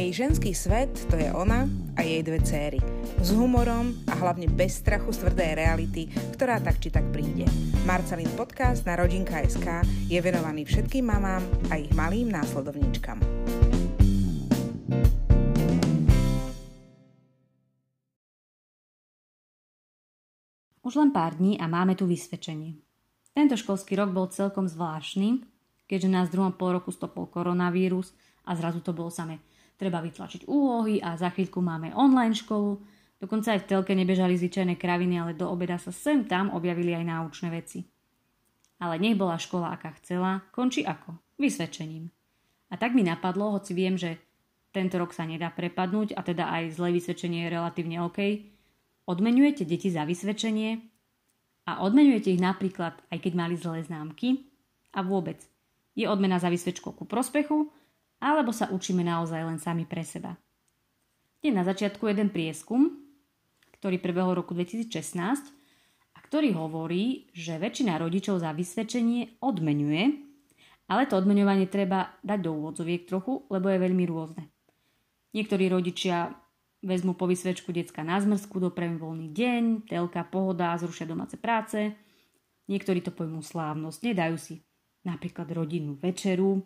Jej ženský svet to je ona a jej dve céry. S humorom a hlavne bez strachu z tvrdej reality, ktorá tak či tak príde. Marcelin podcast na Rodinka.sk je venovaný všetkým mamám a ich malým následovníčkam. Už len pár dní a máme tu vysvedčenie. Tento školský rok bol celkom zvláštny, keďže nás v druhom pol roku stopol koronavírus a zrazu to bolo samé treba vytlačiť úlohy a za chvíľku máme online školu. Dokonca aj v telke nebežali zvyčajné kraviny, ale do obeda sa sem tam objavili aj náučné veci. Ale nech bola škola aká chcela, končí ako? Vysvedčením. A tak mi napadlo, hoci viem, že tento rok sa nedá prepadnúť a teda aj zlé vysvedčenie je relatívne OK, odmenujete deti za vysvedčenie a odmenujete ich napríklad aj keď mali zlé známky a vôbec. Je odmena za vysvedčku ku prospechu alebo sa učíme naozaj len sami pre seba. Je na začiatku jeden prieskum, ktorý prebehol roku 2016 a ktorý hovorí, že väčšina rodičov za vysvedčenie odmenuje, ale to odmeňovanie treba dať do úvodzoviek trochu, lebo je veľmi rôzne. Niektorí rodičia vezmu po vysvedčku decka na zmrzku, dopravím voľný deň, telka, pohoda, zrušia domáce práce. Niektorí to pojmú slávnosť, nedajú si napríklad rodinnú večeru,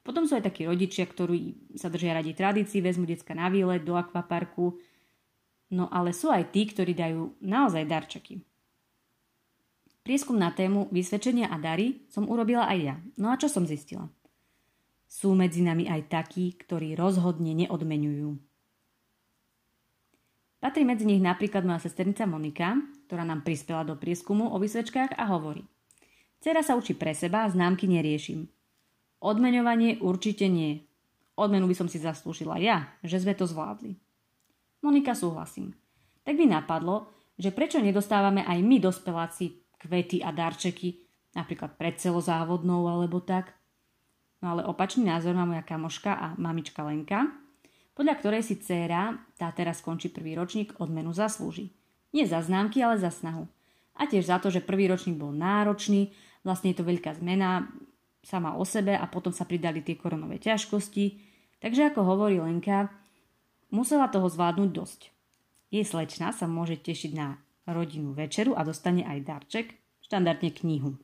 potom sú aj takí rodičia, ktorí sa držia radi tradícii, vezmu decka na výlet do akvaparku. No ale sú aj tí, ktorí dajú naozaj darčeky. Prieskum na tému vysvedčenia a dary som urobila aj ja. No a čo som zistila? Sú medzi nami aj takí, ktorí rozhodne neodmenujú. Patrí medzi nich napríklad moja sesternica Monika, ktorá nám prispela do prieskumu o vysvedčkách a hovorí. Cera sa učí pre seba známky neriešim. Odmeňovanie určite nie. Odmenu by som si zaslúžila ja, že sme to zvládli. Monika súhlasím. Tak by napadlo, že prečo nedostávame aj my dospeláci kvety a darčeky, napríklad pred celozávodnou alebo tak. No ale opačný názor má moja kamoška a mamička Lenka, podľa ktorej si dcéra, tá teraz skončí prvý ročník, odmenu zaslúži. Nie za známky, ale za snahu. A tiež za to, že prvý ročník bol náročný, vlastne je to veľká zmena, sama o sebe a potom sa pridali tie koronové ťažkosti. Takže ako hovorí Lenka, musela toho zvládnuť dosť. Jej slečna sa môže tešiť na rodinnú večeru a dostane aj darček, štandardne knihu.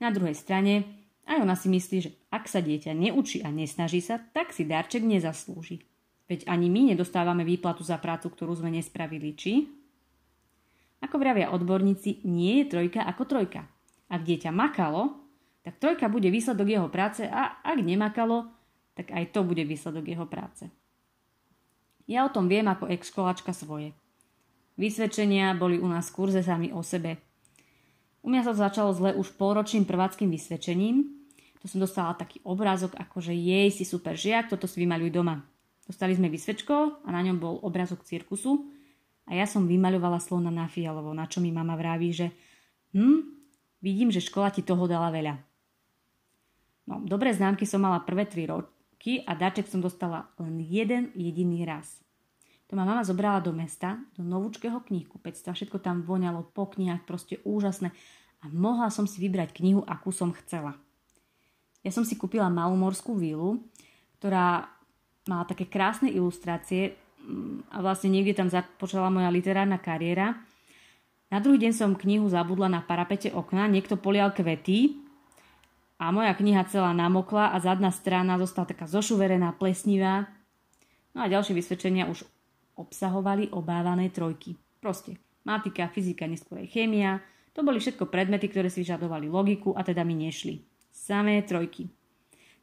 Na druhej strane, aj ona si myslí, že ak sa dieťa neučí a nesnaží sa, tak si darček nezaslúži. Veď ani my nedostávame výplatu za prácu, ktorú sme nespravili, či? Ako vravia odborníci, nie je trojka ako trojka. Ak dieťa makalo, tak trojka bude výsledok jeho práce a ak nemakalo, tak aj to bude výsledok jeho práce. Ja o tom viem ako ex-školačka svoje. Vysvedčenia boli u nás kurze sami o sebe. U mňa sa to začalo zle už polročným prváckým vysvedčením. To som dostala taký obrázok, ako že jej si super žiak, toto si vymaľuj doma. Dostali sme vysvedčko a na ňom bol obrázok cirkusu a ja som vymaľovala slona na fialovo, na čo mi mama vraví, že hm, vidím, že škola ti toho dala veľa. No, dobré známky som mala prvé 3 roky a darček som dostala len jeden jediný raz. To ma mama zobrala do mesta, do novúčkého knihkupectva, všetko tam voňalo po knihách, proste úžasné a mohla som si vybrať knihu, akú som chcela. Ja som si kúpila malú morskú vílu, ktorá mala také krásne ilustrácie mm, a vlastne niekde tam započala moja literárna kariéra. Na druhý deň som knihu zabudla na parapete okna, niekto polial kvety a moja kniha celá namokla a zadná strana zostala taká zošuverená, plesnivá. No a ďalšie vysvedčenia už obsahovali obávané trojky. Proste matika, fyzika, neskôr aj chémia, to boli všetko predmety, ktoré si vyžadovali logiku a teda mi nešli. Samé trojky.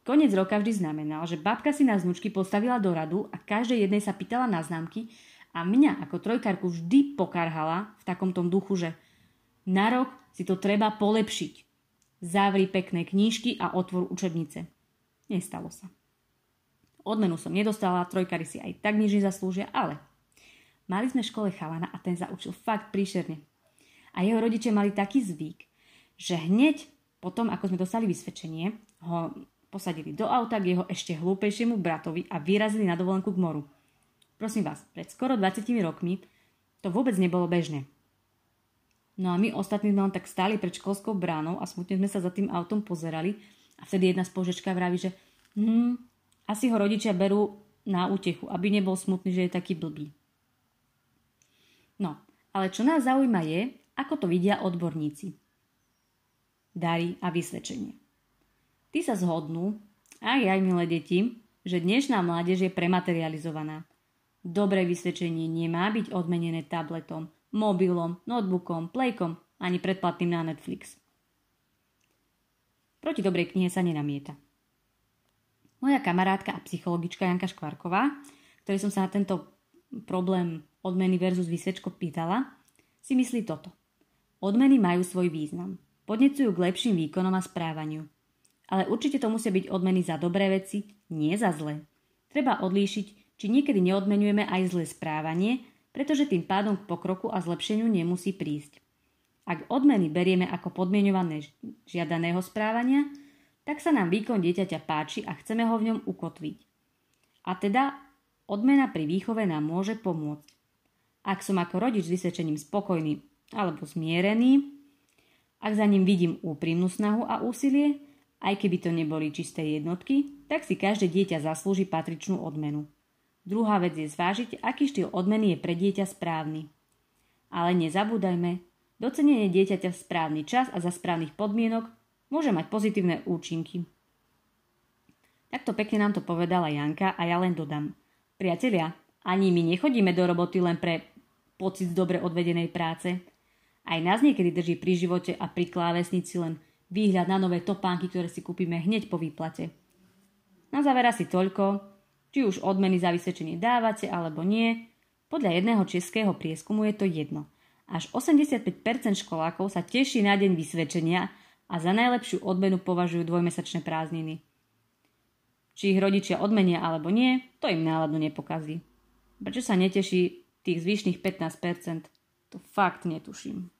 Konec roka vždy znamenal, že babka si na znučky postavila do radu a každej jednej sa pýtala na známky a mňa ako trojkárku vždy pokarhala v takom tom duchu, že na rok si to treba polepšiť. Zavri pekné knížky a otvor učebnice. Nestalo sa. Odmenu som nedostala, trojkary si aj tak nič nezaslúžia, ale mali sme v škole chalana a ten zaučil fakt príšerne. A jeho rodičia mali taký zvyk, že hneď potom, ako sme dostali vysvedčenie, ho posadili do auta k jeho ešte hlúpejšiemu bratovi a vyrazili na dovolenku k moru. Prosím vás, pred skoro 20 rokmi to vôbec nebolo bežné. No a my ostatní sme len tak stáli pred školskou bránou a smutne sme sa za tým autom pozerali a vtedy jedna spoločečka vraví, že hm, asi ho rodičia berú na útechu, aby nebol smutný, že je taký blbý. No, ale čo nás zaujíma je, ako to vidia odborníci. Dary a vysvedčenie. Tí sa zhodnú, aj aj milé deti, že dnešná mládež je prematerializovaná. Dobré vysvedčenie nemá byť odmenené tabletom, mobilom, notebookom, playkom ani predplatným na Netflix. Proti dobrej knihe sa nenamieta. Moja kamarátka a psychologička Janka Škvarková, ktorej som sa na tento problém odmeny versus vysvedčko pýtala, si myslí toto. Odmeny majú svoj význam. Podnecujú k lepším výkonom a správaniu. Ale určite to musia byť odmeny za dobré veci, nie za zlé. Treba odlíšiť, či niekedy neodmenujeme aj zlé správanie, pretože tým pádom k pokroku a zlepšeniu nemusí prísť. Ak odmeny berieme ako podmienované žiadaného správania, tak sa nám výkon dieťaťa páči a chceme ho v ňom ukotviť. A teda odmena pri výchove nám môže pomôcť. Ak som ako rodič s vysvedčením spokojný alebo zmierený, ak za ním vidím úprimnú snahu a úsilie, aj keby to neboli čisté jednotky, tak si každé dieťa zaslúži patričnú odmenu. Druhá vec je zvážiť, aký štýl odmeny je pre dieťa správny. Ale nezabúdajme, docenenie dieťaťa v správny čas a za správnych podmienok môže mať pozitívne účinky. Takto pekne nám to povedala Janka a ja len dodám. Priatelia, ani my nechodíme do roboty len pre pocit dobre odvedenej práce. Aj nás niekedy drží pri živote a pri klávesnici len výhľad na nové topánky, ktoré si kúpime hneď po výplate. Na záver asi toľko, či už odmeny za vysvedčenie dávate alebo nie, podľa jedného českého prieskumu je to jedno. Až 85% školákov sa teší na deň vysvedčenia a za najlepšiu odmenu považujú dvojmesačné prázdniny. Či ich rodičia odmenia alebo nie, to im náladu nepokazí. Prečo sa neteší tých zvyšných 15%? To fakt netuším.